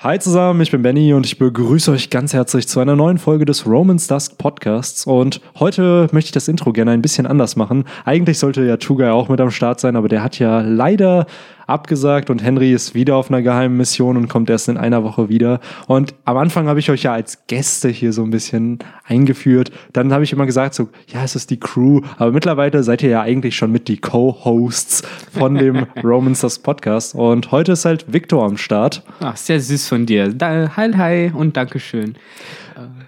Hi zusammen, ich bin Benny und ich begrüße euch ganz herzlich zu einer neuen Folge des Romans Dusk Podcasts. Und heute möchte ich das Intro gerne ein bisschen anders machen. Eigentlich sollte ja Tuga auch mit am Start sein, aber der hat ja leider abgesagt und Henry ist wieder auf einer geheimen Mission und kommt erst in einer Woche wieder. Und am Anfang habe ich euch ja als Gäste hier so ein bisschen eingeführt. Dann habe ich immer gesagt so, ja, es ist die Crew. Aber mittlerweile seid ihr ja eigentlich schon mit die Co-Hosts von dem Romans Dusk Podcast. Und heute ist halt Victor am Start. Ach, sehr süß von dir. Da, hi, hi und Dankeschön.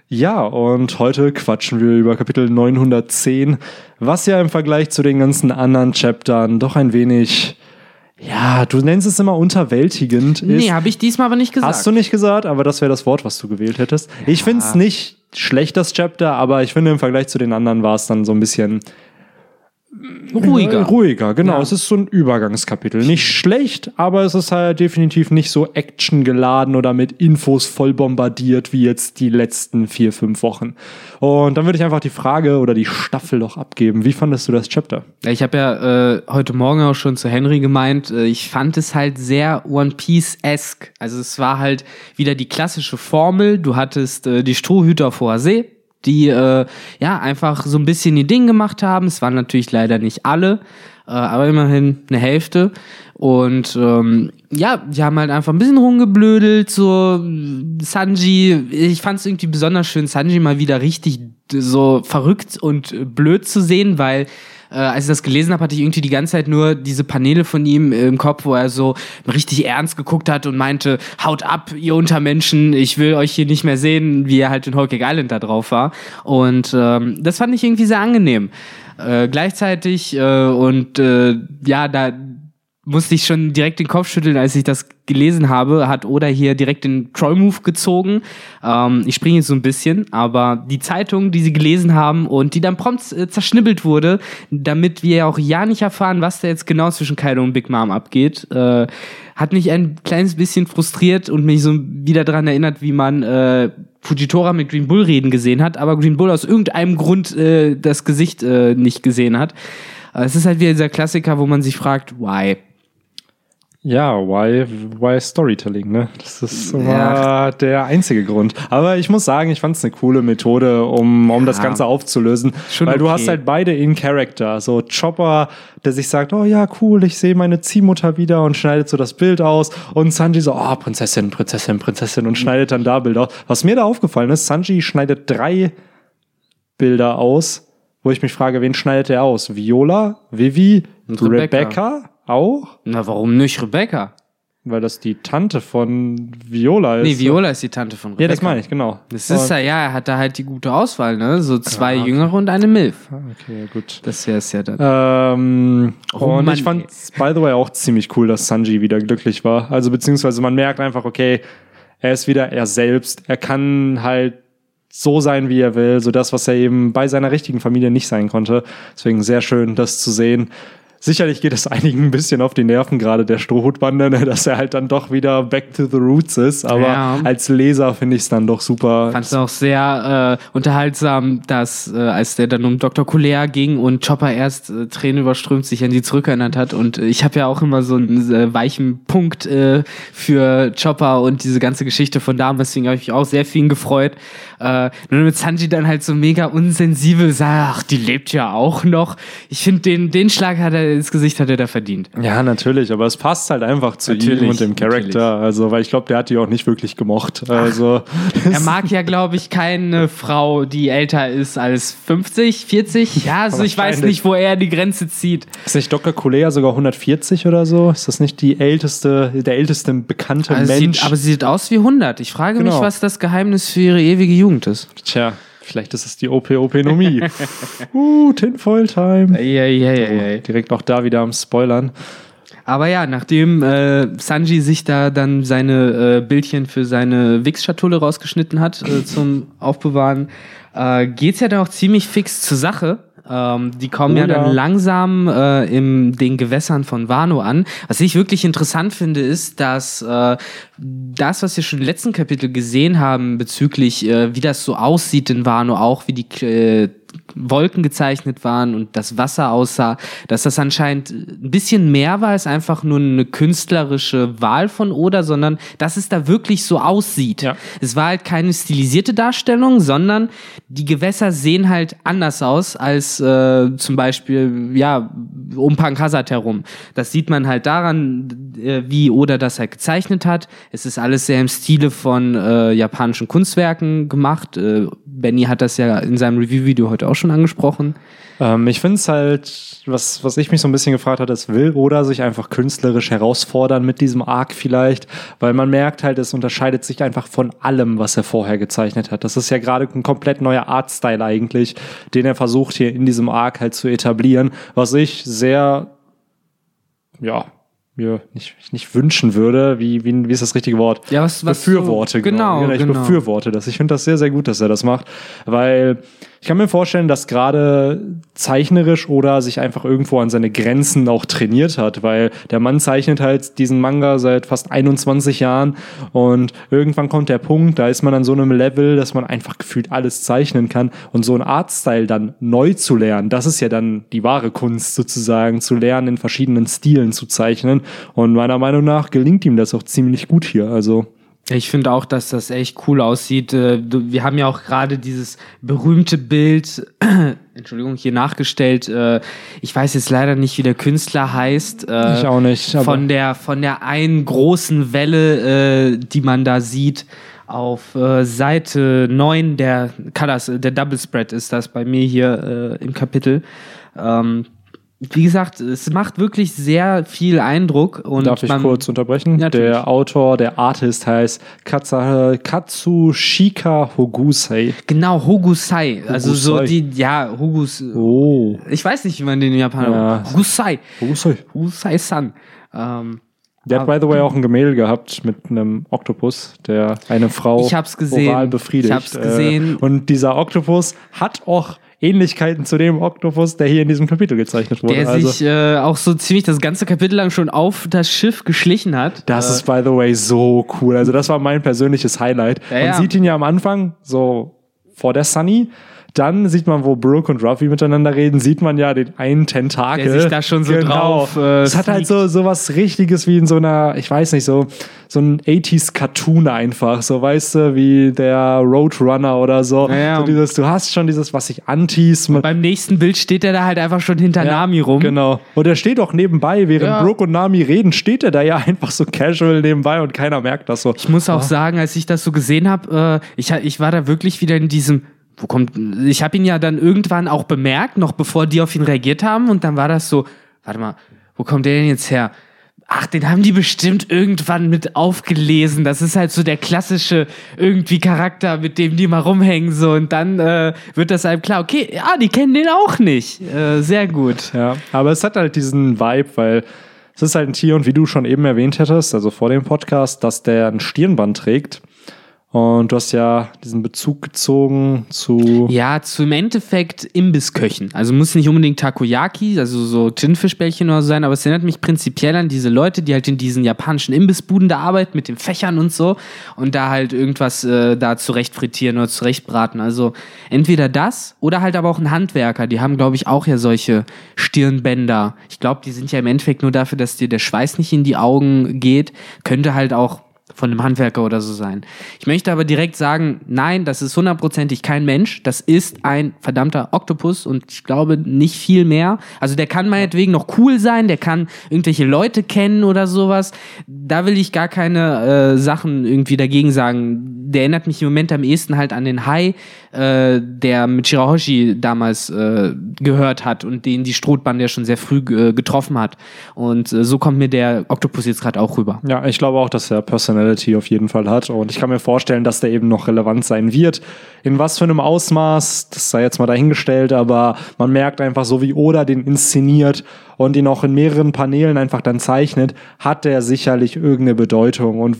Ja, und heute quatschen wir über Kapitel 910, was ja im Vergleich zu den ganzen anderen Chaptern doch ein wenig, ja, du nennst es immer unterwältigend. Nee, habe ich diesmal aber nicht gesagt. Hast du nicht gesagt, aber das wäre das Wort, was du gewählt hättest. Ich finde es nicht schlecht, das Chapter, aber ich finde im Vergleich zu den anderen war es dann so ein bisschen ruhiger. Ruhiger, genau. Ja. Es ist so ein Übergangskapitel. Nicht schlecht, aber es ist halt definitiv nicht so actiongeladen oder mit Infos voll bombardiert wie jetzt die letzten vier, fünf Wochen. Und dann würde ich einfach die Frage oder die Staffel doch abgeben. Wie fandest du das Chapter? Ich habe ja äh, heute Morgen auch schon zu Henry gemeint, äh, ich fand es halt sehr One Piece-esque. Also es war halt wieder die klassische Formel. Du hattest äh, die Strohhüter vor See, die äh, ja einfach so ein bisschen ihr Ding gemacht haben. Es waren natürlich leider nicht alle, äh, aber immerhin eine Hälfte. Und ähm, ja, die haben halt einfach ein bisschen rumgeblödelt, so Sanji, ich fand es irgendwie besonders schön, Sanji mal wieder richtig so verrückt und blöd zu sehen, weil äh, als ich das gelesen habe, hatte ich irgendwie die ganze Zeit nur diese Paneele von ihm im Kopf, wo er so richtig ernst geguckt hat und meinte, haut ab, ihr Untermenschen, ich will euch hier nicht mehr sehen, wie er halt in Cake Island da drauf war. Und ähm, das fand ich irgendwie sehr angenehm. Äh, gleichzeitig äh, und äh, ja, da musste ich schon direkt den Kopf schütteln, als ich das gelesen habe, hat Oda hier direkt den Troll-Move gezogen. Ähm, ich springe jetzt so ein bisschen, aber die Zeitung, die sie gelesen haben und die dann prompt äh, zerschnibbelt wurde, damit wir auch ja nicht erfahren, was da jetzt genau zwischen Kaido und Big Mom abgeht, äh, hat mich ein kleines bisschen frustriert und mich so wieder daran erinnert, wie man äh, Fujitora mit Green Bull reden gesehen hat, aber Green Bull aus irgendeinem Grund äh, das Gesicht äh, nicht gesehen hat. Äh, Es ist halt wieder dieser Klassiker, wo man sich fragt, why? Ja, why, why Storytelling, ne? Das ist immer Ja. der einzige Grund. Aber ich muss sagen, ich fand es eine coole Methode, um, um das. Ganze aufzulösen. Schon weil du okay. hast halt beide in Character. So Chopper, der sich sagt, oh ja, cool, ich sehe meine Ziehmutter wieder und schneidet so das Bild aus. Und Sanji so, oh, Prinzessin, Prinzessin, Prinzessin und schneidet dann da Bilder aus. Was mir da aufgefallen ist, Sanji schneidet drei Bilder aus, wo ich mich frage, wen schneidet er aus? Viola, Vivi, Rebecca, Rebecca. Auch? Na, warum nicht Rebecca? Weil das die Tante von Viola ist. Nee, Viola ist die Tante von Rebecca. Ja, das meine ich, genau. Das ist ja, ja, er hat da halt die gute Auswahl, ne? So zwei Ja, okay. Jüngere und eine Milf. Ah, Okay, gut. Das wäre es ja dann. Ähm, Oh und Mann, ich fand by the way, auch ziemlich cool, dass Sanji wieder glücklich war. Also, beziehungsweise man merkt einfach, okay, er ist wieder er selbst. Er kann halt so sein, wie er will. So das, was er eben bei seiner richtigen Familie nicht sein konnte. Deswegen sehr schön, das zu sehen. Sicherlich geht es einigen ein bisschen auf die Nerven, gerade der Strohhutbande, ne, dass er halt dann doch wieder back to the roots ist. Aber Ja. als Leser finde ich es dann doch super. Fand es auch sehr äh, unterhaltsam, dass äh, als der dann um Dr. Kulea ging und Chopper erst äh, Tränen überströmt sich an die zurückerinnert hat und äh, ich habe ja auch immer so einen äh, weichen Punkt äh, für Chopper und diese ganze Geschichte von damals, deswegen habe ich mich auch sehr viel gefreut. Äh, nur mit Sanji dann halt so mega unsensibel sagt, ach, die lebt ja auch noch. Ich finde, den, den Schlag hat er ins Gesicht hat er da verdient. Ja, natürlich, aber es passt halt einfach zu Natürlich, ihm und dem Charakter. Also, weil ich glaube, der hat die auch nicht wirklich gemocht. Also, Er mag ja, glaube ich, keine Frau, die älter ist als 50, 40. Ja, also ich weiß nicht, wo er die Grenze zieht. ist nicht Dr. Kulea sogar 140 oder so? Ist das nicht die älteste, der älteste bekannte Also Mensch? sieht, aber sie sieht aus wie 100. Ich frage Genau. mich, was das Geheimnis für ihre ewige Jugend ist. Tja, vielleicht ist es die OP-Openomie. uh, Tinfoil Time. Ja, ja, ja, Direkt auch da wieder am Spoilern. Aber ja, nachdem äh, Sanji sich da dann seine äh, Bildchen für seine Wix-Schatulle rausgeschnitten hat äh, zum Aufbewahren, äh, geht's ja dann auch ziemlich fix zur Sache. Ähm, die kommen ja ja. dann langsam äh, in den Gewässern von Wano an. Was ich wirklich interessant finde, ist, dass äh, das, was wir schon im letzten Kapitel gesehen haben bezüglich, äh, wie das so aussieht in Wano, auch wie die äh, Wolken gezeichnet waren und das Wasser aussah, dass das anscheinend ein bisschen mehr war als einfach nur eine künstlerische Wahl von Oda, sondern dass es da wirklich so aussieht. Ja. Es war halt keine stilisierte Darstellung, sondern die Gewässer sehen halt anders aus als äh, zum Beispiel, ja, um Pankasat herum. Das sieht man halt daran, äh, wie Oda das halt gezeichnet hat. Es ist alles sehr im Stile von äh, japanischen Kunstwerken gemacht. Äh, Benny hat das ja in seinem Review-Video heute auch schon angesprochen. Ähm, ich finde es halt, was, was ich mich so ein bisschen gefragt habe, ist, will Oda sich einfach künstlerisch herausfordern mit diesem Arc vielleicht? Weil man merkt halt, es unterscheidet sich einfach von allem, was er vorher gezeichnet hat. Das ist ja gerade ein komplett neuer Artstyle eigentlich, den er versucht hier in diesem Arc halt zu etablieren, was ich sehr, ja, mir nicht, nicht wünschen würde, wie, wie, wie ist das richtige Wort? Ja, was, was befürworte. so, genau, Ich genau. befürworte das. Ich finde das sehr, sehr gut, dass er das macht, weil ich kann mir vorstellen, dass gerade zeichnerisch oder sich einfach irgendwo an seine Grenzen auch trainiert hat, weil der Mann zeichnet halt diesen Manga seit fast 21 Jahren und irgendwann kommt der Punkt, da ist man an so einem Level, dass man einfach gefühlt alles zeichnen kann und so ein Artstyle dann neu zu lernen, das ist ja dann die wahre Kunst sozusagen, zu lernen, in verschiedenen Stilen zu zeichnen. Und meiner Meinung nach gelingt ihm das auch ziemlich gut hier, also Ich finde auch, dass das echt cool aussieht. Äh, Wir haben ja auch gerade dieses berühmte Bild, Entschuldigung, hier nachgestellt. Äh, Ich weiß jetzt leider nicht, wie der Künstler heißt. Äh, Ich auch nicht, Von der, von der einen großen Welle, die man da sieht. Auf Seite 9 der Colors, der Double Spread ist das bei mir hier im Kapitel. Wie gesagt, es macht wirklich sehr viel Eindruck. Und Darf ich kurz unterbrechen? Natürlich. der Autor, der Artist heißt Katsa, Katsushika Hogusei. Genau, Hogusai. Also so die, ja, Hogus. Oh. Ich weiß nicht, wie man den in Japan. Ja. Hogusai. Hogusei. Hogusai-san. Ähm, Der hat, by the way, auch ein Gemälde gehabt mit einem Oktopus, der eine Frau Ich hab's gesehen. oral befriedigt. Ich hab's gesehen. Äh, Und dieser Oktopus hat auch Ähnlichkeiten zu dem Oktopus, der hier in diesem Kapitel gezeichnet wurde. der also, sich äh, auch so ziemlich das ganze Kapitel lang schon auf das Schiff geschlichen hat. das ist, by the way, so cool. Also, das war mein persönliches Highlight. Ja, Man ja. sieht ihn ja am Anfang so vor der Sunny. Dann sieht man, wo Brooke und Ruffy miteinander reden, sieht man ja den einen Tentakel. Der sich da schon so drauf, äh, es hat halt so, so was Richtiges wie in so einer, ich weiß nicht, so, so ein 80s Cartoon einfach. So, weißt du, wie der Roadrunner oder so. Ja, ja. so dieses, du hast schon dieses, was sich mit- Beim nächsten Bild steht er da halt einfach schon hinter Ja, Nami rum. Genau. Und er steht auch nebenbei, während Ja. Brooke und Nami reden, steht er da ja einfach so casual nebenbei und keiner merkt das so. Ich muss auch sagen, als ich das so gesehen habe, äh, ich, ich war da wirklich wieder in diesem. Wo kommt. Ich habe ihn ja dann irgendwann auch bemerkt, noch bevor die auf ihn reagiert haben. Und dann war das so, warte mal, wo kommt der denn jetzt her? Ach, den haben die bestimmt irgendwann mit aufgelesen. Das ist halt so der klassische irgendwie Charakter, mit dem die mal rumhängen. So. Und dann äh, wird das einem klar, okay, ja, die kennen den auch nicht. Äh, sehr gut. Ja, aber es hat halt diesen Vibe, weil es ist halt ein Tier und wie du schon eben erwähnt hättest, also vor dem Podcast, dass der ein Stirnband trägt. Und du hast ja diesen Bezug gezogen zu. Ja, zum Endeffekt Imbissköchen. Also muss nicht unbedingt Takoyaki, also so Tinfischbällchen oder so sein, aber es erinnert mich prinzipiell an diese Leute, die halt in diesen japanischen Imbissbuden da arbeiten mit den Fächern und so und da halt irgendwas äh, da zurecht frittieren oder zurechtbraten. Also entweder das oder halt aber auch ein Handwerker. Die haben, glaube ich, auch ja solche Stirnbänder. Ich glaube, die sind ja im Endeffekt nur dafür, dass dir der Schweiß nicht in die Augen geht. Könnte halt auch von einem Handwerker oder so sein. Ich möchte aber direkt sagen, nein, das ist hundertprozentig kein Mensch. Das ist ein verdammter Oktopus und ich glaube nicht viel mehr. Also der kann meinetwegen noch cool sein, der kann irgendwelche Leute kennen oder sowas. Da will ich gar keine äh, Sachen irgendwie dagegen sagen. Der erinnert mich im Moment am ehesten halt an den Hai, äh, der mit Shirahoshi damals äh, gehört hat und den die Strohbande ja schon sehr früh äh, getroffen hat. Und äh, so kommt mir der Oktopus jetzt gerade auch rüber. Ja, ich glaube auch, dass er Personality auf jeden Fall hat. Und ich kann mir vorstellen, dass der eben noch relevant sein wird. In was für einem Ausmaß, das sei jetzt mal dahingestellt, aber man merkt einfach, so wie Oda den inszeniert und ihn auch in mehreren Paneelen einfach dann zeichnet, hat der sicherlich irgendeine Bedeutung. Und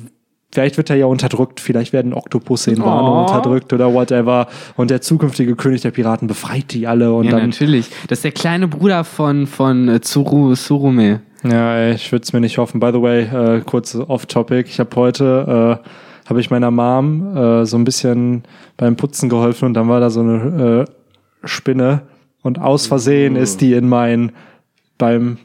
Vielleicht wird er ja unterdrückt, vielleicht werden Oktopusse in Wano Oh. unterdrückt oder whatever. Und der zukünftige König der Piraten befreit die alle und Ja, dann natürlich. Das ist der kleine Bruder von, von äh, Tsuru, Tsurume. Ja, ich würde es mir nicht hoffen. By the way, äh, kurz off-topic. Ich habe heute, äh, habe ich meiner Mom äh, so ein bisschen beim Putzen geholfen und dann war da so eine äh, Spinne und aus Versehen ist die in mein, beim,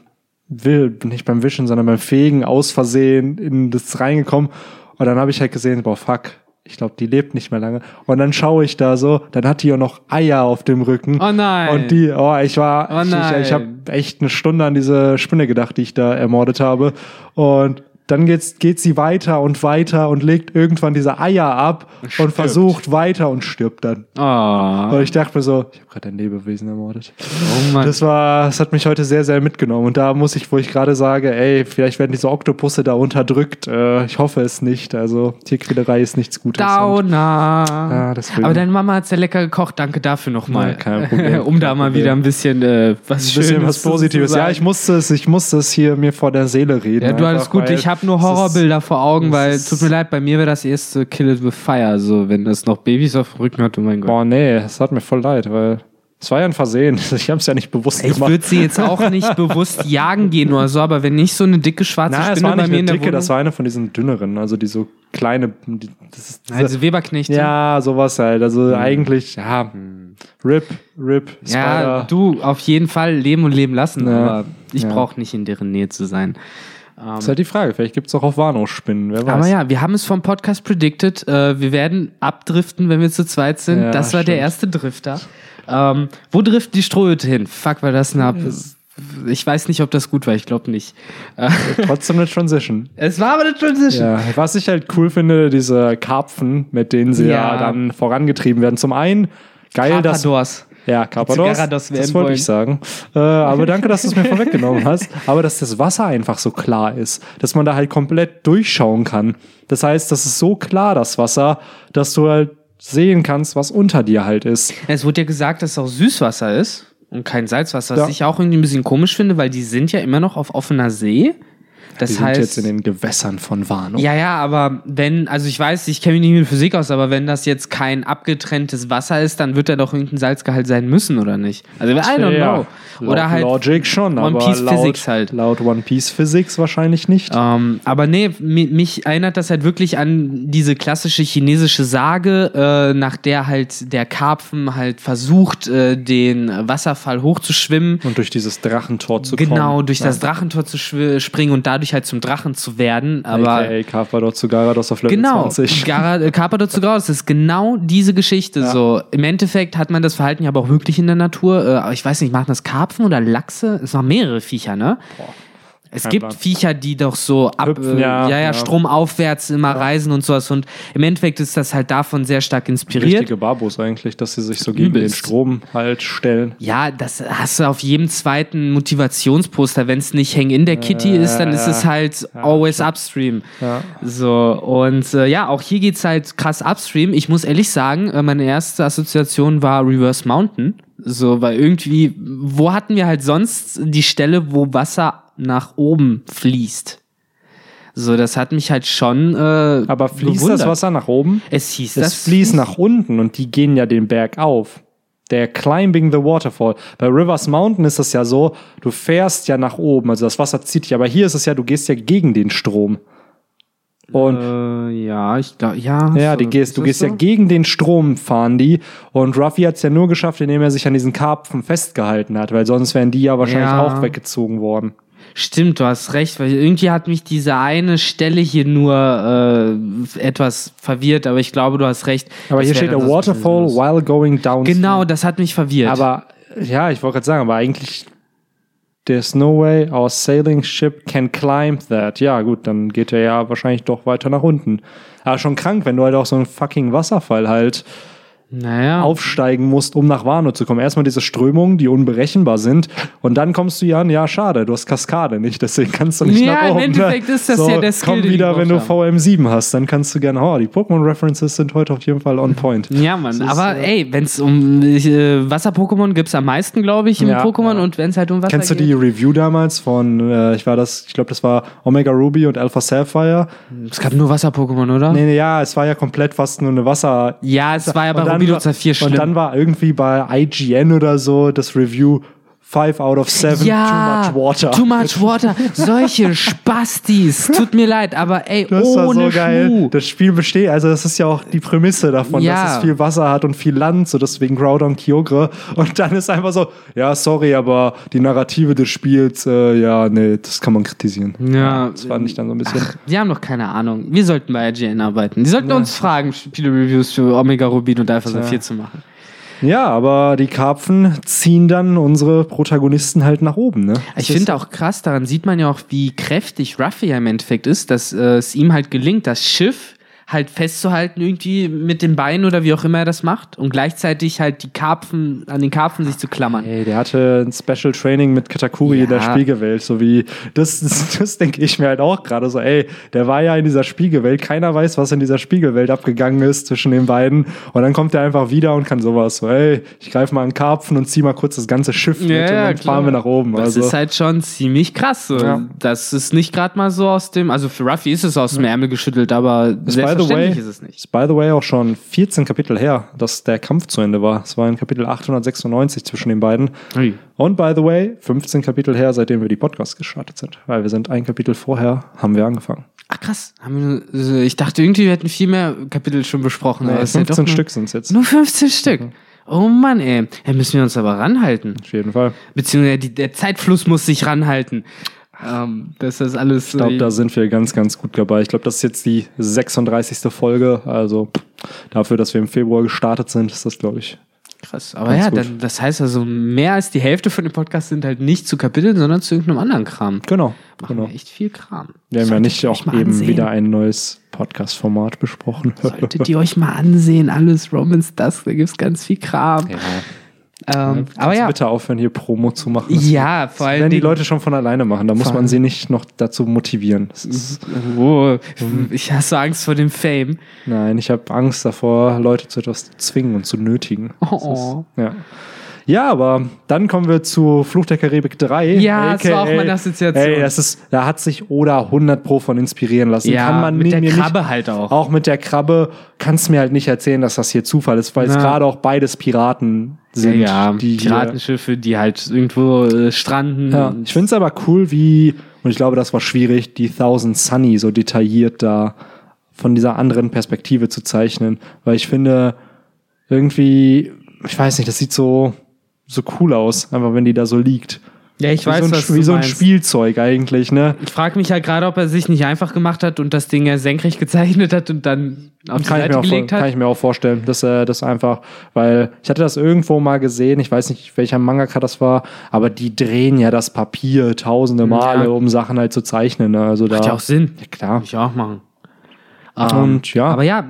will, nicht beim Wischen, sondern beim Fegen aus Versehen in das reingekommen. Und dann habe ich halt gesehen, boah, fuck, ich glaube, die lebt nicht mehr lange. Und dann schaue ich da so, dann hat die ja noch Eier auf dem Rücken. Oh nein. Und die, oh, ich war, Oh ich, ich, ich habe echt eine Stunde an diese Spinne gedacht, die ich da ermordet habe. Und dann geht's, geht sie weiter und weiter und legt irgendwann diese Eier ab und Stirbt. versucht weiter und stirbt dann. Oh, Und ich dachte mir so, ich habe gerade ein Lebewesen ermordet. oh Mann. Das war, das hat mich heute sehr, sehr mitgenommen. Und da muss ich, wo ich gerade sage, ey, vielleicht werden diese Oktopusse da unterdrückt. Äh, ich hoffe es nicht. Also Tierquälerei ist nichts Gutes. Und- Downer. Ja, deswegen. Aber deine Mama hat sehr lecker gekocht. Danke dafür nochmal. Ja, kein Problem, um da mal wieder ein bisschen äh, was ein bisschen Schönes was Positives. zu Ja, ich musste es, ich musste es hier mir vor der Seele reden. Ja, du alles gut. Ich habe nur es ist- Horrorbilder vor Augen, weil, tut mir leid, bei mir wäre das erste Kill It With Fire. So, wenn das noch Babys auf dem Rücken hat, oh mein Gott. Boah, nee, es hat mir voll leid, weil es war ja ein Versehen. Ich habe es ja nicht bewusst Ich gemacht. würde sie jetzt auch nicht bewusst jagen gehen oder so, aber wenn nicht so eine dicke schwarze Nein, Spinne bei mir in eine der dicke, Wohnung. das war eine von diesen dünneren, also die so kleine. Die, das ist, Nein, diese Weberknechte. ja, sowas halt. Also eigentlich, ja, RIP, RIP, Hm. Ja, Spider. du, auf jeden Fall leben und leben lassen, Ja. aber ich Ja. brauche nicht in deren Nähe zu sein. Das ist halt die Frage. Vielleicht gibt es auch auf Warnow-Spinnen, wer weiß. Aber ja, wir haben es vom Podcast predicted. Äh, wir werden abdriften, wenn wir zu zweit sind. Ja, das war der stimmt. erste Drifter. Ähm, wo trifft die Strohhütte hin? Fuck, war das eine. Ich weiß nicht, ob das gut war. Ich glaube nicht. Trotzdem eine Transition. es war aber eine Transition. Ja, was ich halt cool finde, diese Karpfen, mit denen sie ja, Ja. dann vorangetrieben werden. Zum einen, geil, dass. Ja, Carpados. Das wollte wollen. ich sagen. Äh, aber danke, dass du es mir vorweggenommen hast. Aber dass das Wasser einfach so klar ist, dass man da halt komplett durchschauen kann. Das heißt, das ist so klar, das Wasser, dass du halt sehen kannst, was unter dir halt ist. Es wurde ja gesagt, dass es auch Süßwasser ist und kein Salzwasser, was Ja. ich auch irgendwie ein bisschen komisch finde, weil die sind ja immer noch auf offener See. Das Die sind heißt, jetzt in den Gewässern von Warnow. Ja, ja, aber wenn, also ich weiß, ich kenne mich nicht mit Physik aus, aber wenn das jetzt kein abgetrenntes Wasser ist, dann wird da doch irgendein Salzgehalt sein müssen, oder nicht? Also, I don't Ja, know. laut Oder halt. Logic schon, One Piece laut, Physics halt. laut One Piece Physics wahrscheinlich nicht. Ähm, aber nee, mi- mich erinnert das halt wirklich an diese klassische chinesische Sage, äh, nach der halt der Karpfen halt versucht, äh, den Wasserfall hochzuschwimmen. Und durch dieses Drachentor zu Genau, kommen. durch das Drachentor zu springen und dadurch halt zum Drachen zu werden. Aber AKA Carpador zu Garados auf Level Genau, 20. Gara- äh, Carpador zu Grau, das ist genau diese Geschichte. Ja. So, im Endeffekt hat man das Verhalten ja aber auch wirklich in der Natur. Äh, aber ich weiß nicht, machen das Karpfen oder Lachse? Es waren mehrere Viecher, ne? Es kein gibt Plan. Viecher, die doch so ab, Hüpfen, äh, ja, ja, ja, ja. stromaufwärts immer reisen und sowas. Und im Endeffekt ist das halt davon sehr stark inspiriert. Richtige Babos eigentlich, dass sie sich so gegen den. Strom halt stellen. Ja, das hast du auf jedem zweiten Motivationsposter. Wenn es nicht Hang in der Kitty Äh, ist, dann ist ja. es halt always upstream. Ja. So, und äh, ja, auch hier geht's halt krass upstream. Ich muss ehrlich sagen, äh, meine erste Assoziation war Reverse Mountain. So, weil irgendwie, wo hatten wir halt sonst die Stelle, wo Wasser nach oben fließt? So, das hat mich halt schon. Äh, Aber fließt bewundert. das Wasser nach oben? Es hieß Es das. fließt nach unten und die gehen ja den Berg auf. Der Climbing the Waterfall. Bei Rivers Mountain ist das ja so, du fährst ja nach oben, also das Wasser zieht dich, aber hier ist es ja, du gehst ja gegen den Strom. Und Äh, ja, ich glaube, ja. ja, so, die gehst, du gehst so? ja gegen den Strom, fahren die. Und Ruffy hat es ja nur geschafft, indem er sich an diesen Karpfen festgehalten hat, weil sonst wären die ja wahrscheinlich Ja. auch weggezogen worden. Stimmt, du hast recht, weil irgendwie hat mich diese eine Stelle hier nur äh, etwas verwirrt, aber ich glaube, du hast recht. Aber hier steht a waterfall while going down. Genau, das hat mich verwirrt. Aber ja, ich wollte gerade sagen, aber eigentlich there's no way our sailing ship can climb that. Ja, gut, dann geht er ja wahrscheinlich doch weiter nach unten. Aber schon krank, wenn du halt auch so einen fucking Wasserfall halt naja. aufsteigen musst, um nach Wano zu kommen. Erstmal diese Strömungen, die unberechenbar sind. Und dann kommst du ja an, ja, schade, du hast Kaskade nicht, deswegen kannst du nicht Ja, nach im oben. ne? Endeffekt ist das so, ja der Skill, Komm wieder, wenn du gebraucht haben. VM7 hast, dann kannst du gerne, oh, die Pokémon-References sind heute auf jeden Fall on point. ja, Mann, ist, aber äh, ey, wenn es um äh, Wasser-Pokémon gibt es am meisten, glaube ich, im Ja, Pokémon ja. und wenn es halt um Wasser Kennst du geht. die Review damals von, äh, ich war das, ich glaube, das war Omega Ruby und Alpha Sapphire? Es gab nur Wasser-Pokémon, oder? Nee, nee, ja, es war ja komplett fast nur eine Wasser. Ja, es war ja bei dann war-. Und dann war irgendwie bei IGN oder so das Review Five out of seven, Ja, too much water. Too much water. Solche Spastis. Tut mir leid, aber ey, Das war ohne so geil. Schuh. Das Spiel besteht, also das ist ja auch die Prämisse davon, Ja. dass es viel Wasser hat und viel Land, so deswegen Groudon Kyogre. Und dann ist einfach so, ja, sorry, aber die Narrative des Spiels, äh, ja, nee, das kann man kritisieren. Ja. Das fand ich dann so ein bisschen. Die haben doch keine Ahnung. Wir sollten bei IGN arbeiten. Die sollten uns fragen, Spiele-Reviews für Omega Rubin und Alpha Saphir zu machen. Ja, aber die Karpfen ziehen dann unsere Protagonisten halt nach oben, ne? Ich finde auch krass, daran sieht man ja auch, wie kräftig Ruffy im Endeffekt ist, dass äh, es ihm halt gelingt, das Schiff halt festzuhalten irgendwie mit den Beinen oder wie auch immer er das macht und gleichzeitig halt die Karpfen, an den Karpfen sich zu klammern. Ey, der hatte ein Special Training mit Katakuri in der Ja. Spiegelwelt, so wie, das, das, das denke ich mir halt auch gerade so, ey, der war ja in dieser Spiegelwelt, keiner weiß, was in dieser Spiegelwelt abgegangen ist zwischen den beiden und dann kommt er einfach wieder und kann sowas, so, ey, ich greife mal einen Karpfen und zieh mal kurz das ganze Schiff mit und dann fahren wir nach oben. Das also, ist halt schon ziemlich krass. So. Ja. Das ist nicht gerade mal so aus dem, also für Ruffy ist es aus dem Ärmel geschüttelt, aber the way, ist es nicht. ist by the way auch schon 14 Kapitel her, dass der Kampf zu Ende war. Es war in Kapitel 896 zwischen den beiden. Ui. Und by the way, 15 Kapitel her, seitdem wir die Podcasts gestartet sind. Weil wir sind ein Kapitel vorher, haben wir angefangen. Ach krass, ich dachte irgendwie, wir hätten viel mehr Kapitel schon besprochen. aber Nee, es ist ja doch 15 nur- Stück sind es jetzt. Nur 15 Stück. Oh Mann, ey. Da müssen wir uns aber ranhalten. Auf jeden Fall. Beziehungsweise die, der Zeitfluss muss sich ranhalten. Ähm, das alles. Ich glaube, da sind wir ganz, ganz gut dabei. Ich glaube, das ist jetzt die 36. Folge. Also dafür, dass wir im Februar gestartet sind, ist das, glaube ich. krass. Aber ganz ja, gut. dann, das heißt also, mehr als die Hälfte von dem Podcast sind halt nicht zu Kapiteln, sondern zu irgendeinem anderen Kram. Genau. Machen genau. wir echt viel Kram. Wir haben ja nicht auch eben ansehen. wieder ein neues Podcast-Format besprochen. Solltet ihr euch mal ansehen, alles Romans Dusk, da gibt's ganz viel Kram. Ähm, aber ja, Bitte aufhören, hier Promo zu machen. ja, vor Das allem werden die Leute schon von alleine machen. Da muss man sie nicht noch dazu motivieren. Das Oh, ich hasse Angst vor dem Fame. nein, ich habe Angst davor, Leute zu etwas zu zwingen und zu nötigen. Das Oh. Ist, ja. Ja, aber dann kommen wir zu Fluch der Karibik 3. Ja, das war auch meine Assoziation. Ey, das ist, da hat sich Oda 100 Pro von inspirieren lassen. Ja, Kann man mit der Krabbe nicht, halt auch. Auch mit der Krabbe kannst du mir halt nicht erzählen, dass das hier Zufall ist, weil es gerade auch beides Piraten sind. ja, die hier- Piratenschiffe, die halt irgendwo äh, stranden. Ja, ich finde es aber cool, wie, und ich glaube, das war schwierig, die Thousand Sunny so detailliert da von dieser anderen Perspektive zu zeichnen, weil ich finde, irgendwie, ich weiß nicht, das sieht so, so cool aus, einfach wenn die da so liegt. ja, ich Wie weiß, so ein, was wie so ein. Spielzeug eigentlich, ne? Ich frage mich halt gerade, ob er sich nicht einfach gemacht hat und das Ding ja senkrecht gezeichnet hat und dann auf die Kann ich, Seite mir auch, vor- gelegt kann hat. ich mir auch vorstellen, dass er das einfach, weil ich hatte das irgendwo mal gesehen, ich weiß nicht, welcher Mangaka das war, aber die drehen ja das Papier tausende Male, Ja. um Sachen halt zu zeichnen. Ne? Also da, Macht ja auch Sinn. Ja, klar. Ich auch machen. Und ja. Aber ja,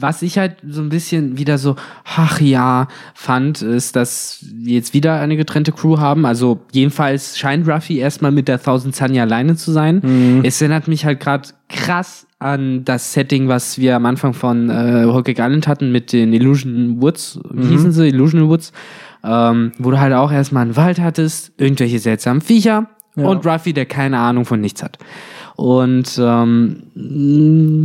was ich halt so ein bisschen wieder so, ach ja, fand, ist, dass wir jetzt wieder eine getrennte Crew haben. Also jedenfalls scheint Ruffy erstmal mit der Thousand Sunny alleine zu sein. Mhm. Es erinnert mich halt gerade krass an das Setting, was wir am Anfang von äh, Cake Island hatten mit den Illusion Woods. Wie Mhm. hießen sie? Illusion Woods. Ähm, wo du halt auch erstmal einen Wald hattest, irgendwelche seltsamen Viecher Ja. und Ruffy, der keine Ahnung von nichts hat. Und ähm,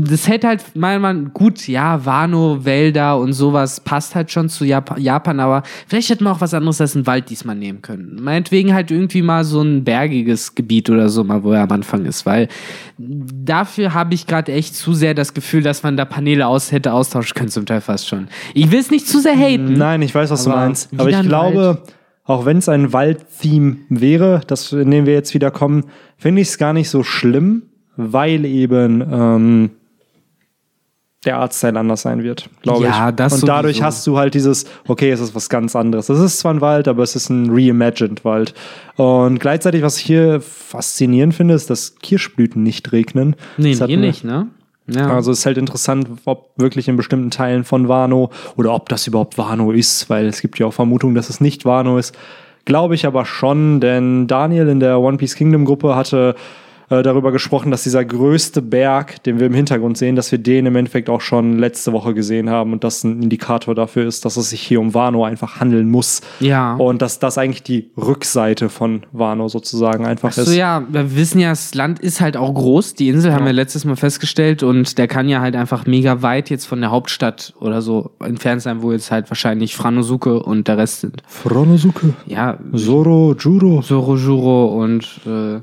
das hätte halt meiner Meinung gut, ja, Wano, Wälder und sowas passt halt schon zu Jap Japan, aber vielleicht hätten wir auch was anderes als einen Wald diesmal nehmen können. Meinetwegen halt irgendwie mal so ein bergiges Gebiet oder so, mal wo er am Anfang ist, weil dafür habe ich gerade echt zu sehr das Gefühl, dass man da Paneele aus hätte austauschen können, zum Teil fast schon. Ich will es nicht zu sehr haten. Nein, ich weiß, was du meinst. Aber ich glaube, auch wenn es ein Wald-Theme wäre, das, in dem wir jetzt wieder kommen, finde ich es gar nicht so schlimm, weil eben ähm, der Artstyle anders sein wird, glaube Ja, ich. das Und dadurch sowieso. hast du halt dieses, okay, es ist was ganz anderes. Es ist zwar ein Wald, aber es ist ein reimagined Wald. Und gleichzeitig, was ich hier faszinierend finde, ist, dass Kirschblüten nicht regnen. Nee, Das hier mir- nicht, ne? Ja. also es ist halt interessant, ob wirklich in bestimmten Teilen von Wano oder ob das überhaupt Wano ist, weil es gibt ja auch Vermutungen, dass es nicht Wano ist. Glaube ich aber schon, denn Daniel in der One Piece Kingdom Gruppe hatte äh, darüber gesprochen, dass dieser größte Berg, den wir im Hintergrund sehen, dass wir den im Endeffekt auch schon letzte Woche gesehen haben und das ein Indikator dafür ist, dass es sich hier um Wano einfach handeln muss. Ja. Und dass das eigentlich die Rückseite von Wano sozusagen einfach So ist. ja, wir wissen ja, das Land ist halt auch groß. Die Insel haben wir letztes Mal festgestellt und der kann ja halt einfach mega weit jetzt von der Hauptstadt oder so entfernt sein, wo jetzt halt wahrscheinlich Franosuke und der Rest sind. Fronosuke, Ja, Zoro, Juro, Sorojuro und äh,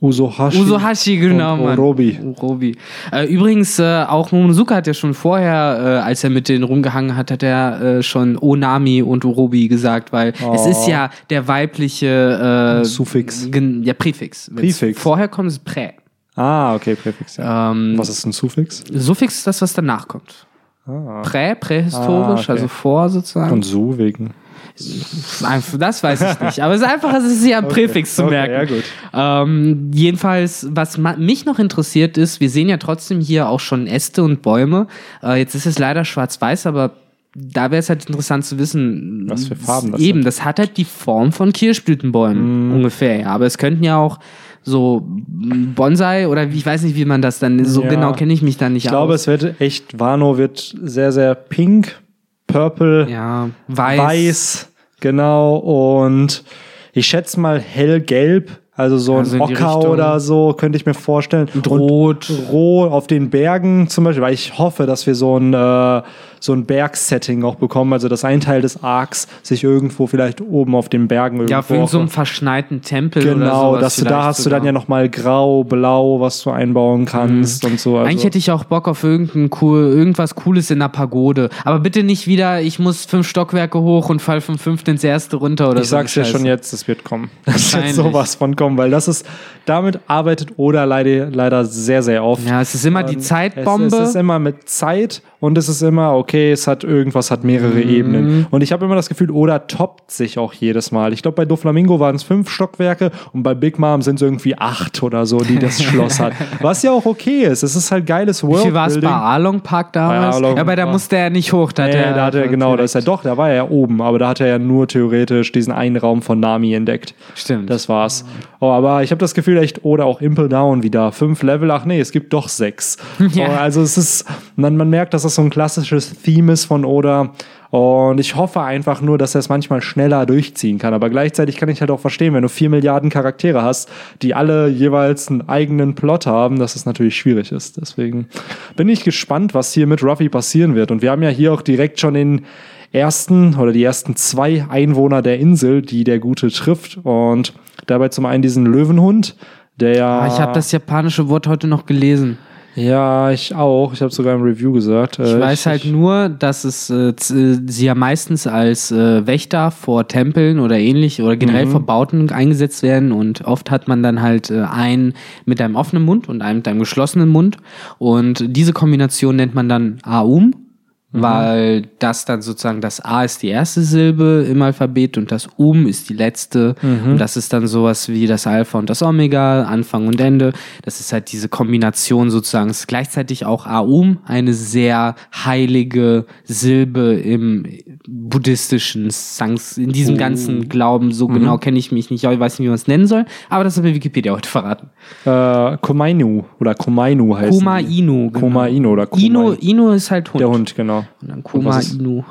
Usohashi. Usohashi, genau, und Mann. Orobi. Orobi. Äh, übrigens, äh, auch Momonosuke hat ja schon vorher, äh, als er mit denen rumgehangen hat, hat er äh, schon Onami und Orobi gesagt, weil es ist ja der weibliche äh, Suffix. Ja, Präfix. Wenn's Präfix. Vorher kommt es Prä. Ah, okay, Präfix. Ja. Ähm, Was ist ein Suffix? Suffix ist das, was danach kommt. Prä, prähistorisch, Ah, okay. also vor sozusagen. Und so wegen. Das weiß ich nicht. Aber es ist einfach, es ist ja ein Präfix zu okay, merken. ja, gut. Ähm, jedenfalls, was mich noch interessiert ist, wir sehen ja trotzdem hier auch schon Äste und Bäume. Äh, jetzt ist es leider schwarz-weiß, aber da wäre es halt interessant zu wissen, Was für Farben das Eben, sind. das hat halt die Form von Kirschblütenbäumen ungefähr. Ja. Aber es könnten ja auch so Bonsai oder ich weiß nicht, wie man das dann, so Ja. genau kenne ich mich da nicht Ich glaube, aus. es wird echt, Wano wird sehr, sehr pink, purple, ja, weiß. weiß, genau. Und ich schätze mal hellgelb, also so ein Also in die Ocker oder so, könnte ich mir vorstellen. Und rot. Rot auf den Bergen zum Beispiel, weil ich hoffe, dass wir so ein, äh, so ein Bergsetting auch bekommen, also dass ein Teil des Arcs sich irgendwo vielleicht oben auf den Bergen irgendwo Ja, irgendeinem so einem verschneiten Tempel oder Genau, sowas dass du da hast du dann sogar. ja nochmal grau, blau, was du einbauen kannst und so. Also, Eigentlich hätte ich auch Bock auf irgendein cool, irgendwas Cooles in der Pagode. Aber bitte nicht wieder, ich muss fünf Stockwerke hoch und fall vom fünften ins erste runter oder ich so. sag's dir schon jetzt, es wird kommen. Es wird sowas von kommen, weil das ist, damit arbeitet Oda leider, leider sehr, sehr oft. Ja, es ist immer die Und Zeitbombe. Es, es ist immer mit Zeit und es ist immer, okay, es hat irgendwas, hat mehrere Mhm. Ebenen. Und ich habe immer das Gefühl, Oda toppt sich auch jedes Mal. Ich glaube, bei Doflamingo waren es fünf Stockwerke und bei Big Mom sind es irgendwie acht oder so, die das Schloss hat. Was ja auch okay ist. Es ist halt geiles Wie viel war es bei. Along Park damals? Along ja, aber da musste er nicht hoch. Da hat Nee, er, da hat er, genau, da ist er doch, da war er ja oben, aber da hat er ja nur theoretisch diesen einen Raum von Nami entdeckt. Stimmt. Das war's. Oh, aber ich habe das Gefühl, echt, oder auch Impel Down wieder. Fünf Level, ach nee, es gibt doch sechs. Ja. Oh, also es ist, man, man merkt, dass das so ein klassisches Theme ist von Oda. Und ich hoffe einfach nur, dass er es manchmal schneller durchziehen kann. Aber gleichzeitig kann ich halt auch verstehen, wenn du vier Milliarden Charaktere hast, die alle jeweils einen eigenen Plot haben, dass es natürlich schwierig ist. Deswegen bin ich gespannt, was hier mit Ruffy passieren wird. Und wir haben ja hier auch direkt schon den ersten oder die ersten zwei Einwohner der Insel, die der Gute trifft. Und dabei zum einen diesen Löwenhund, der ja. Ah, ich habe das japanische Wort heute noch gelesen. Ja, ich auch. Ich habe sogar im Review gesagt. Ich weiß halt nur, dass es äh, äh, sie ja meistens als äh, Wächter vor Tempeln oder ähnlich oder generell Mhm. vor Bauten eingesetzt werden und oft hat man dann halt äh, einen mit einem offenen Mund und einen mit einem geschlossenen Mund und diese Kombination nennt man dann Aum, Mhm. weil das dann sozusagen das A ist die erste Silbe im Alphabet und das Um ist die letzte Mhm. und das ist dann sowas wie das Alpha und das Omega, Anfang und Ende. Das ist halt diese Kombination sozusagen. Es ist gleichzeitig auch Aum, eine sehr heilige Silbe im buddhistischen Sangs, in diesem Oh. ganzen Glauben. So Mhm. genau kenne ich mich nicht, ich weiß nicht, wie man es nennen soll, aber das hat mir Wikipedia heute verraten. äh, Komainu oder Komainu heißt Kuma Inu. Genau. Koma Inu oder Koma Inu, Inu ist halt Hund. Der Hund, genau. Und dann Und was ist- Inu.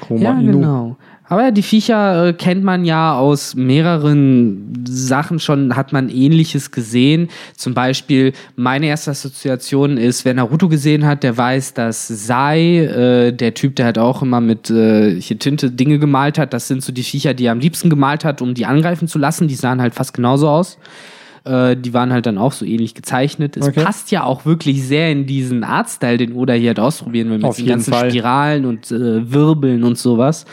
Koma Ja, Inu. genau. Aber ja, die Viecher äh, kennt man ja aus mehreren Sachen schon, hat man ähnliches gesehen. Zum Beispiel, meine erste Assoziation ist, wer Naruto gesehen hat, der weiß, dass Sai, äh, der Typ, der halt auch immer mit äh, hier Tinte Dinge gemalt hat, das sind so die Viecher, die er am liebsten gemalt hat, um die angreifen zu lassen. Die sahen halt fast genauso aus. Äh, die waren halt dann auch so ähnlich gezeichnet. Es Okay. passt ja auch wirklich sehr in diesen Artstyle, den Oda hier halt ausprobieren will, mit Auf jeden ganzen Fall. Spiralen und äh, Wirbeln und sowas.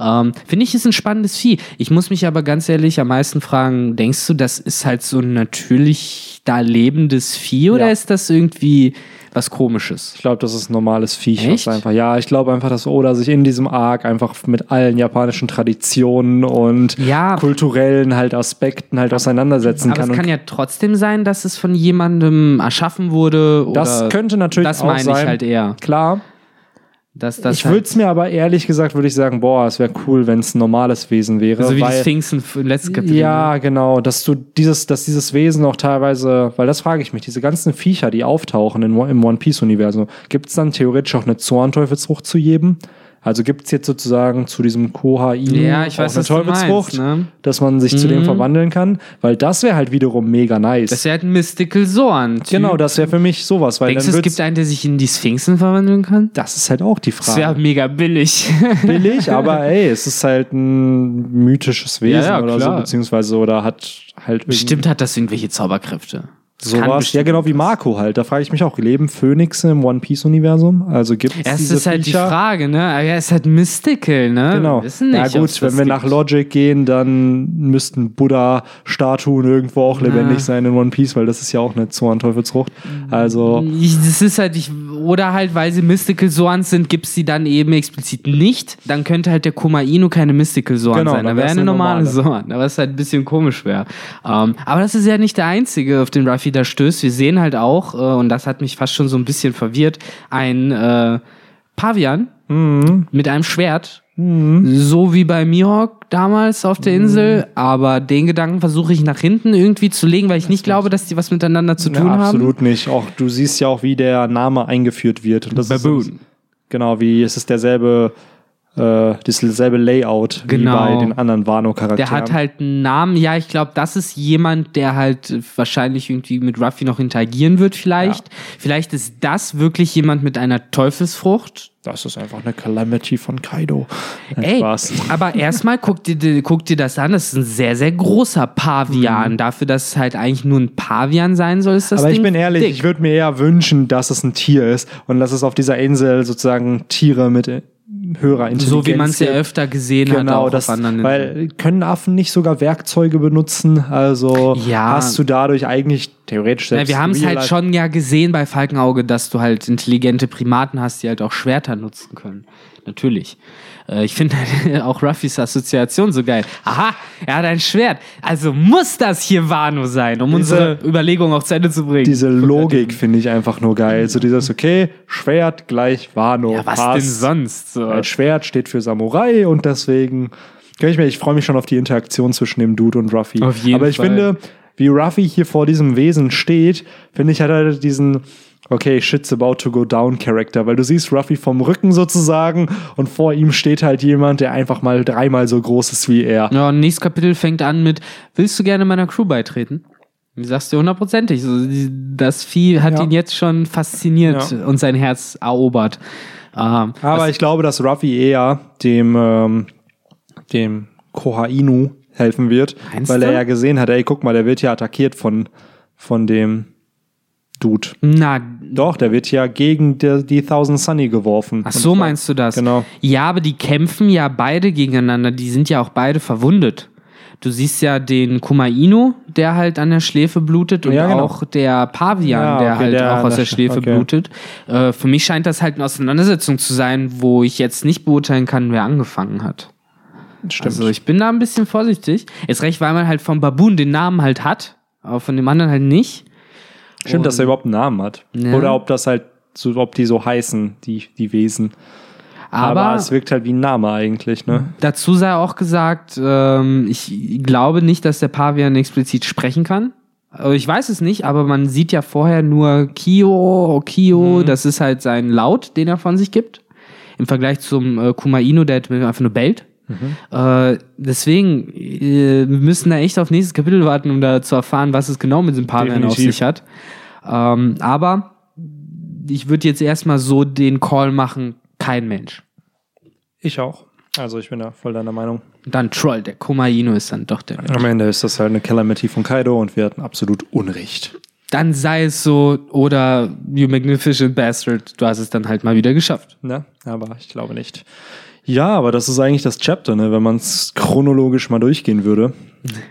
Ähm, Finde ich, ist ein spannendes Vieh. Ich muss mich aber ganz ehrlich am meisten fragen, denkst du, das ist halt so ein natürlich da lebendes Vieh oder Ja. ist das irgendwie was komisches? Ich glaube, das ist ein normales Viech. Echt? Einfach. Ja, ich glaube einfach, dass Oda sich in diesem Arc einfach mit allen japanischen Traditionen und Ja. kulturellen halt Aspekten halt auseinandersetzen Aber kann. es kann ja trotzdem sein, dass es von jemandem erschaffen wurde. das oder könnte natürlich das auch meine ich sein. halt eher. Klar. Dass das ich würde es mir aber ehrlich gesagt, würde ich sagen, boah, es wäre cool, wenn es ein normales Wesen wäre. so wie weil, die Sphinxen im letzten Kapitel. ne? Ja, genau, dass du dieses, dass dieses Wesen auch teilweise, weil das frage ich mich, diese ganzen Viecher, die auftauchen in, im One Piece Universum, gibt es dann theoretisch auch eine Zornteufelsfrucht zu jedem? Also gibt es jetzt sozusagen zu diesem Koha Inu Ja, ich weiß, eine Teufelsfrucht, ne? dass man sich zu dem Mhm. verwandeln kann, weil das wäre halt wiederum mega nice. Das wäre halt ein Mystical Zoan. genau, das wäre für mich sowas, weil Denkst du, es gibt einen, der sich in die Sphinxen verwandeln kann? das ist halt auch die Das wäre Frage. mega billig. Billig, aber ey, es ist halt ein mythisches Wesen Ja, ja, oder so, klar. beziehungsweise oder hat halt Bestimmt hat das irgendwelche Zauberkräfte. Das kann sowas. Ja, genau wie Marco halt. Da frage ich mich auch, leben Phönixe im One Piece Universum? Also gibt es Es ist halt Viecher? die Frage, ne? Aber Ja, es ist halt mystical, ne? Genau. Wir wissen nicht, ja gut, wenn wir gibt. nach Logic gehen, dann müssten Buddha-Statuen irgendwo auch lebendig sein in One Piece, weil das ist ja auch eine Zorn-Teufelsfrucht. Also Ich, das ist halt, ich, oder halt, weil sie Mystical Zoans sind, gibt es sie dann eben explizit nicht. Dann könnte halt der Kuma Inu keine Mystical Zoan Genau, sein. dann wäre eine normale normale. Zoan. Aber es halt ein bisschen komisch wäre. Ähm, aber das ist ja nicht der einzige, auf den Ruffy da stößt. Wir sehen halt auch, äh, und das hat mich fast schon so ein bisschen verwirrt, ein äh, Pavian Mhm. mit einem Schwert. So wie bei Mihawk damals auf Mhm. der Insel, aber den Gedanken versuche ich nach hinten irgendwie zu legen, weil ich nicht glaube, dass die was miteinander zu tun ja, haben. absolut nicht. Auch du siehst ja auch, wie der Name eingeführt wird. Und das Baboon. Ist, genau, wie es ist derselbe, äh, dasselbe Layout Genau. wie bei den anderen Wano-Charakteren. Der hat halt einen Namen. Ja, ich glaube, das ist jemand, der halt äh, wahrscheinlich irgendwie mit Ruffy noch interagieren wird, vielleicht. Vielleicht ist das wirklich jemand mit einer Teufelsfrucht. Das ist einfach eine Calamity von Kaido. Nein, Ey, Spaß. aber erstmal guck dir, guck dir das an. Das ist ein sehr, sehr großer Pavian. Dafür, dass es halt eigentlich nur ein Pavian sein soll, ist das Mhm. Aber ich Ding bin ehrlich, dick. ich würde mir eher wünschen, dass es ein Tier ist und dass es auf dieser Insel sozusagen Tiere mit höherer Intelligenz so wie man es ja öfter gesehen hat, Genau, auch das, auf anderen weil können Affen nicht sogar Werkzeuge benutzen? Also Ja. hast du dadurch eigentlich theoretisch Ja, selbst wir haben es halt schon ja gesehen bei Falkenauge, dass du halt intelligente Primaten hast, die halt auch Schwerter nutzen können. Natürlich. Äh, Ich finde auch Ruffys Assoziation so geil. Aha, er hat ein Schwert. Also muss das hier Wano sein, um Diese- unsere Überlegung auch zu Ende zu bringen. Diese Logik finde ich einfach nur geil. So dieses, okay, Schwert gleich Wano. ja, was passt. denn sonst? So. Ein Schwert steht für Samurai und deswegen kann ich mir, ich freue mich schon auf die Interaktion zwischen dem Dude und Ruffy. Auf jeden Aber ich Fall. finde, wie Ruffy hier vor diesem Wesen steht, finde ich, hat er diesen Okay, shit's about to go down Charakter, weil du siehst Ruffy vom Rücken sozusagen und vor ihm steht halt jemand, der einfach mal dreimal so groß ist wie er. Ja, und nächstes Kapitel fängt an mit, willst du gerne meiner Crew beitreten? Du sagst dir hundertprozentig. Das Vieh hat Ja. ihn jetzt schon fasziniert Ja. und sein Herz erobert. Ähm, Aber ich glaube, dass Ruffy eher dem, ähm, dem Koha Inu helfen wird, Meinst weil er du? ja gesehen hat, ey, guck mal, der wird ja attackiert von, von dem Dude. na, Doch, der wird ja gegen die, die Thousand Sunny geworfen. Ach so, meinst du das? Genau. Ja, aber die kämpfen ja beide gegeneinander. Die sind ja auch beide verwundet. Du siehst ja den Kumaino, der halt an der Schläfe blutet und Ja, genau. auch der Pavian, Ja, der okay, halt der auch aus der der Sch- Schläfe okay. blutet. Äh, für mich scheint das halt eine Auseinandersetzung zu sein, wo ich jetzt nicht beurteilen kann, wer angefangen hat. Stimmt. Also ich bin da ein bisschen vorsichtig. Jetzt recht, weil man halt vom Baboon den Namen halt hat, aber von dem anderen halt nicht. Stimmt, dass er überhaupt einen Namen hat. Ja. Oder ob das halt so, ob die so heißen, die, die Wesen. Aber, Aber, es wirkt halt wie ein Name eigentlich, ne? dazu sei auch gesagt, ähm, ich glaube nicht, dass der Pavian explizit sprechen kann. Also ich weiß es nicht, aber man sieht ja vorher nur Kio, Kio, das ist halt sein Laut, den er von sich gibt. Im Vergleich zum äh, Kumaino, der einfach nur bellt. Äh, deswegen, äh, wir müssen da echt auf nächstes Kapitel warten, um da zu erfahren, was es genau mit dem Pavian auf sich hat. Ähm, aber ich würde jetzt erstmal so den Call machen, kein Mensch. Ich auch. Also ich bin da voll deiner Meinung. Dann Troll, der Kumaino ist dann doch der Mensch. Am Ende ist das halt eine Calamity von Kaido und wir hatten absolut Unrecht. Dann sei es so, oder You Magnificent Bastard, du hast es dann halt mal wieder geschafft. Ne? Aber ich glaube nicht. Ja, aber das ist eigentlich das Chapter, ne? wenn man es chronologisch mal durchgehen würde.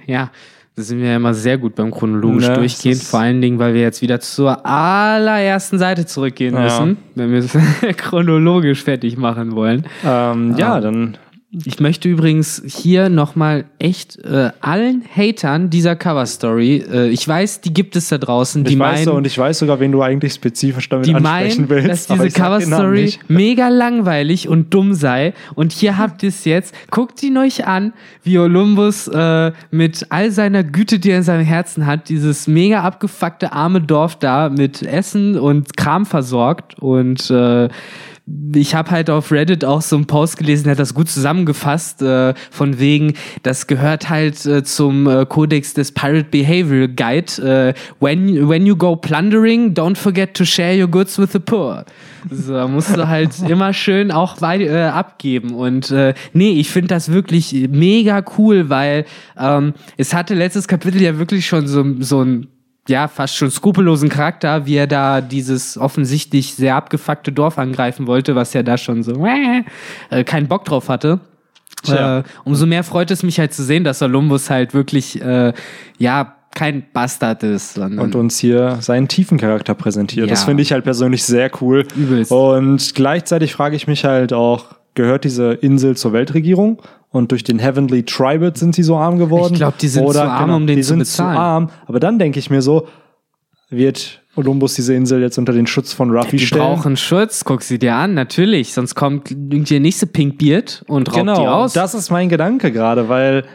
Ja, da sind wir ja immer sehr gut beim chronologisch Ne, durchgehen, vor allen Dingen, weil wir jetzt wieder zur allerersten Seite zurückgehen Ja. müssen, wenn wir es chronologisch fertig machen wollen. Ähm, ja, Ah. dann Ich möchte übrigens hier nochmal echt äh, allen Hatern dieser Cover-Story, äh, ich weiß, die gibt es da draußen, die ich weiß meinen, so, und ich weiß sogar, wen du eigentlich spezifisch damit die ansprechen meinen, willst. dass diese Cover-Story mega langweilig und dumm sei. Und hier habt ihr es jetzt. Guckt ihn euch an, wie Olympus äh, mit all seiner Güte, die er in seinem Herzen hat, dieses mega abgefuckte arme Dorf da mit Essen und Kram versorgt. Und äh, ich habe halt auf Reddit auch so einen Post gelesen, der hat das gut zusammengefasst, äh, von wegen, das gehört halt äh, zum äh, Kodex des Pirate Behavior Guide. Äh, when, when you go plundering, don't forget to share your goods with the poor. So, da musst du halt immer schön auch wei- äh, abgeben. Und äh, nee, ich finde das wirklich mega cool, weil ähm, es hatte letztes Kapitel ja wirklich schon so, so ein ja, fast schon skrupellosen Charakter, wie er da dieses offensichtlich sehr abgefuckte Dorf angreifen wollte, was ja da schon so äh, keinen Bock drauf hatte. Äh, umso mehr freut es mich halt zu sehen, dass Olympus halt wirklich, äh, ja, kein Bastard ist, sondern und uns hier seinen tiefen Charakter präsentiert. Das Ja. finde ich halt persönlich sehr cool. Übelst. Und gleichzeitig frage ich mich halt auch, gehört diese Insel zur Weltregierung? Und durch den Heavenly Tribute sind sie so arm geworden? Ich glaub, die sind zu arm, um den die zu sind bezahlen. Zu arm. Aber dann denke ich mir so, wird Olympus diese Insel jetzt unter den Schutz von Ruffy die stellen? brauchen Schutz, guck sie dir an, natürlich, sonst kommt irgendwie der nächste Pinkbeard und raubt die Genau, aus. das ist mein Gedanke gerade, weil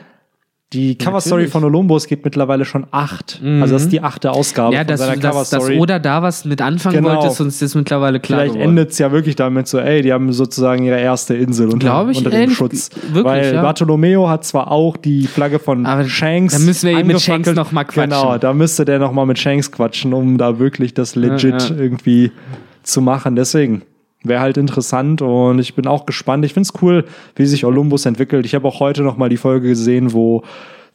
die Coverstory von Olympus geht mittlerweile schon acht. Also das ist die achte Ausgabe ja, von dass, seiner du- dass, Coverstory. Oda da was mit anfangen Genau. wollte, ist mittlerweile klar Vielleicht endet es ja wirklich damit so, ey, die haben sozusagen ihre erste Insel unter, ich, unter dem ehrlich, Schutz. wirklich, Weil ja. Bartolomeo hat zwar auch die Flagge von Aber Shanks. da müssen wir eben mit. Shanks noch mal quatschen. Genau, da müsste der noch mal mit Shanks quatschen, um da wirklich das legit ja. irgendwie zu machen. Deswegen wäre halt interessant und ich bin auch gespannt. Ich finde es cool, wie sich Olympus entwickelt. Ich habe auch heute noch mal die Folge gesehen, wo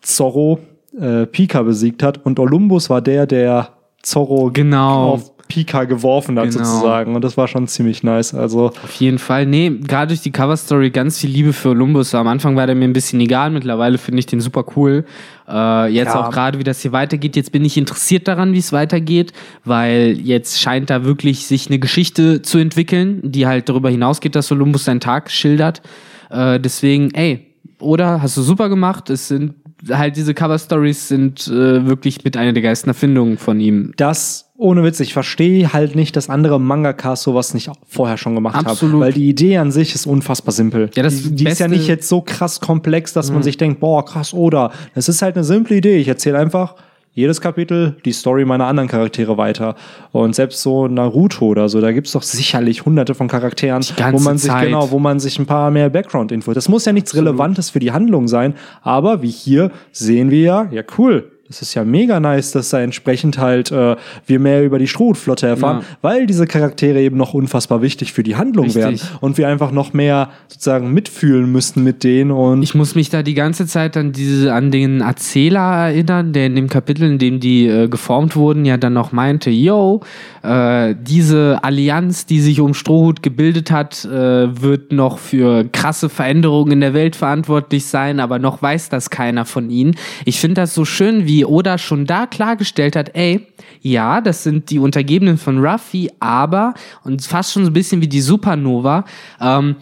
Zorro äh, Pika besiegt hat und Olympus war der, der Zorro Genau. auf Pika geworfen hat Genau. sozusagen und das war schon ziemlich nice. Also Auf jeden Fall. Nee, gerade durch die Coverstory ganz viel Liebe für Olympus. Am Anfang war der mir ein bisschen egal. Mittlerweile finde ich den super cool. Äh, jetzt Ja. auch gerade, wie das hier weitergeht. Jetzt bin ich interessiert daran, wie es weitergeht, weil jetzt scheint da wirklich sich eine Geschichte zu entwickeln, die halt darüber hinausgeht, dass Olympus seinen Tag schildert. Äh, deswegen, ey, oder hast du super gemacht. Es sind halt diese Cover-Stories sind äh, wirklich mit einer der geilsten Erfindungen von ihm. das, ohne Witz, ich verstehe halt nicht, dass andere Mangakas sowas nicht vorher schon gemacht Absolut. haben. Weil die Idee an sich ist unfassbar simpel. Ja, das die, die ist ja nicht jetzt so krass komplex, dass man sich denkt, boah, krass, oder. Es ist halt eine simple Idee. Ich erzähle einfach jedes Kapitel die Story meiner anderen Charaktere weiter. Und selbst so Naruto oder so, da gibt's doch sicherlich hunderte von Charakteren, wo man sich Zeit. genau, wo man sich ein paar mehr Background-Info. Das muss ja nichts Relevantes für die Handlung sein, aber wie hier sehen wir ja, ja cool. Das ist ja mega nice, dass da entsprechend halt äh, wir mehr über die Strohhutflotte erfahren, Ja. weil diese Charaktere eben noch unfassbar wichtig für die Handlung Richtig. werden und wir einfach noch mehr sozusagen mitfühlen müssten mit denen und Ich muss mich da die ganze Zeit an diese, an den Erzähler erinnern, der in dem Kapitel, in dem die äh, geformt wurden, ja dann noch meinte, yo, äh, diese Allianz, die sich um Strohhut gebildet hat, äh, wird noch für krasse Veränderungen in der Welt verantwortlich sein, aber noch weiß das keiner von ihnen. Ich finde das so schön, wie Oda schon da klargestellt hat, ey, ja, das sind die Untergebenen von Ruffy, aber, und fast schon so ein bisschen wie die Supernova, ähm,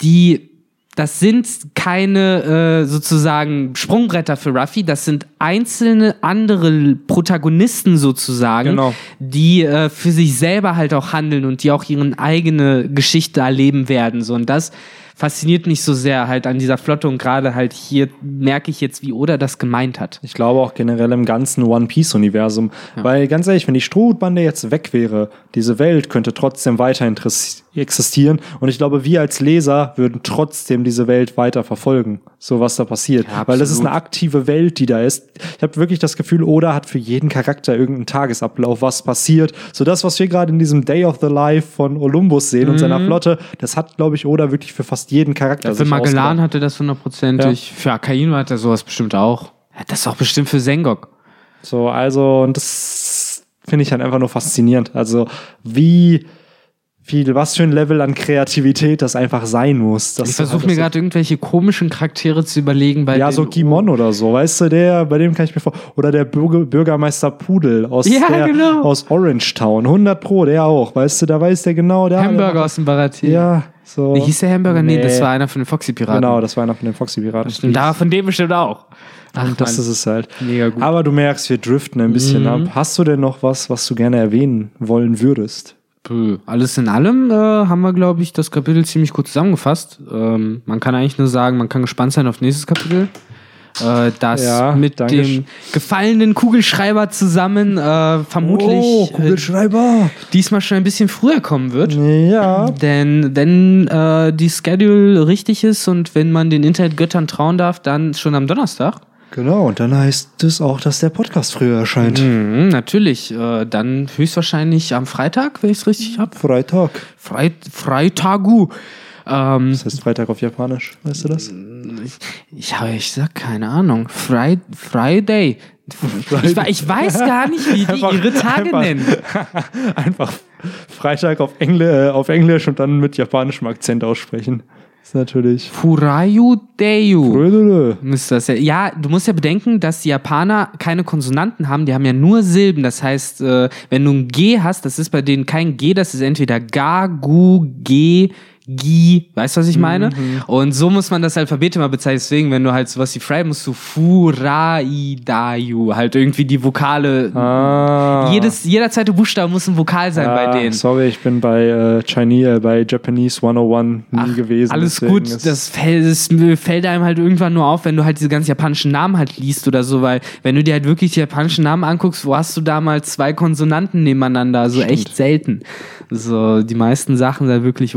die das sind keine äh, sozusagen Sprungbretter für Ruffy, das sind einzelne andere Protagonisten sozusagen, Genau. die äh, für sich selber halt auch handeln und die auch ihre eigene Geschichte erleben werden. So und das fasziniert mich so sehr halt an dieser Flotte und gerade halt hier merke ich jetzt, wie Oda das gemeint hat. Ich glaube auch generell im ganzen One Piece-Universum. Weil ganz ehrlich, wenn die Strohhutbande jetzt weg wäre, diese Welt könnte trotzdem weiter interess- existieren. Und ich glaube, wir als Leser würden trotzdem diese Welt weiter verfolgen, so was da passiert. Ja, Weil das ist eine aktive Welt, die da ist. Ich habe wirklich das Gefühl, Oda hat für jeden Charakter irgendeinen Tagesablauf, was passiert. So das, was wir gerade in diesem Day of the Life von Olympus sehen und Mhm. seiner Flotte, das hat, glaube ich, Oda wirklich für fast jeden Charakter Für sich Magellan hatte das hundertprozentig. Für Akainu hat er sowas bestimmt auch. Hat das auch bestimmt für Sengok. So, also, und das finde ich halt einfach nur faszinierend. Also, wie viel, was für ein Level an Kreativität das einfach sein muss. Ich du versuche halt mir gerade irgendwelche komischen Charaktere zu überlegen, bei Ja, so Kimon oder so, weißt du, der, bei dem kann ich mir vor, oder der Bürger, Bürgermeister Pudel aus, Ja, der, genau. aus Orange Town, 100 Pro, der auch, weißt du, da weiß der genau, der Hamburger aus dem Baratier. Ja, So. Wie hieß der Hamburger? Nee, Nee. das war einer von den Foxy-Piraten. Genau, das war einer von den Foxy-Piraten. Stimmt, da von dem bestimmt auch. Ach, das Mann. ist es halt. Mega gut. Aber du merkst, wir driften ein bisschen Mhm. ab. Hast du denn noch was, was du gerne erwähnen wollen würdest? Alles in allem äh, haben wir, glaube ich, das Kapitel ziemlich gut zusammengefasst. Ähm, man kann eigentlich nur sagen, man kann gespannt sein auf nächstes Kapitel. Äh, das Ja, mit danke. dem gefallenen Kugelschreiber zusammen äh, vermutlich Oh, äh, Kugelschreiber. diesmal schon ein bisschen früher kommen wird. Ja. Denn wenn äh, die Schedule richtig ist und wenn man den Internetgöttern trauen darf, dann schon am Donnerstag. Genau, und dann heißt es auch, dass der Podcast früher erscheint. Mhm, natürlich. Äh, dann höchstwahrscheinlich am Freitag, wenn ich es richtig habe. Freitag. Freit Freitagu. Ähm, Das heißt Freitag auf Japanisch, weißt du das? ich, ich, ich sag keine Ahnung. Fri Friday. Ich, ich weiß gar nicht, wie die Einfach- ihre Tage einfach- nennen. Einfach Freitag auf, Engl äh, auf Englisch und dann mit japanischem Akzent aussprechen. Ist natürlich. Furayu Deyu. Rödele. Müsste das ja. Ja, du musst ja bedenken, dass die Japaner keine Konsonanten haben, die haben ja nur Silben. Das heißt, äh, wenn du ein G hast, das ist bei denen kein G, das ist entweder Ga, Gu, G, Gi, weißt du, was ich meine? Und so muss man das Alphabet immer bezeichnen. Deswegen, wenn du halt sowas wie Fry musst du Furaidayu, halt irgendwie die Vokale. Ah. Jedes, jeder zweite Buchstabe muss ein Vokal sein Ah, bei denen. Sorry, ich bin bei äh, Chinese, äh, bei Japanese 101 nie Ach, gewesen. Alles gut, das fällt, das fällt einem halt irgendwann nur auf, wenn du halt diese ganzen japanischen Namen halt liest oder so, weil wenn du dir halt wirklich die japanischen Namen anguckst, wo hast du da mal zwei Konsonanten nebeneinander, also echt selten. So, die meisten Sachen sind wirklich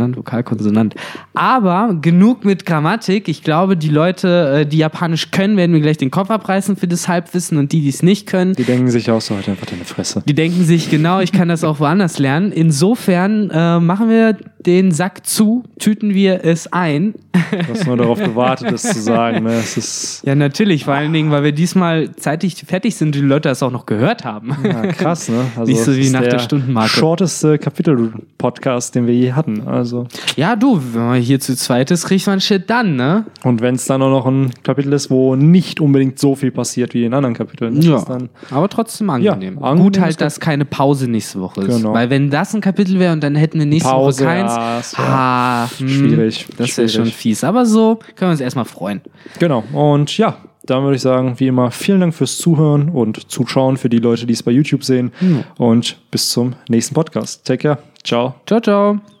Vokalkonsonant, Vokalkonsonant. Aber genug mit Grammatik. Ich glaube, die Leute, äh, die Japanisch können, werden mir gleich den Kopf abreißen für das Halbwissen und die, die es nicht können, Die denken sich auch so, halt einfach deine Fresse. die denken sich, genau, ich kann das auch woanders lernen. Insofern äh, machen wir den Sack zu, tüten wir es ein. Du hast nur darauf gewartet, das zu sagen. Ne? Ja, natürlich, vor allen Dingen, weil wir diesmal zeitig fertig sind und die Leute das auch noch gehört haben. ja, krass, ne? Also, Nicht so wie ist nach der Stundenmarke. shorteste Kapitel-Podcast, den wir je hatten. Also. Ja, du, wenn man hier zu zweit ist, kriegt man Shit dann, ne? Und wenn es dann auch noch ein Kapitel ist, wo nicht unbedingt so viel passiert wie in anderen Kapiteln, dann aber trotzdem angenehm. Ja, angenehm Gut halt, dass keine Pause nächste Woche ist. Genau. Weil wenn das ein Kapitel wäre und dann hätten wir nächste Pause, Woche keins, ja, das wär ah, schwierig, Das wäre schon schwierig. fies. Aber so können wir uns erstmal freuen. Genau. Und ja, dann würde ich sagen, wie immer, vielen Dank fürs Zuhören und Zuschauen für die Leute, die es bei YouTube sehen. Und bis zum nächsten Podcast. Take care. Ciao. Ciao, ciao.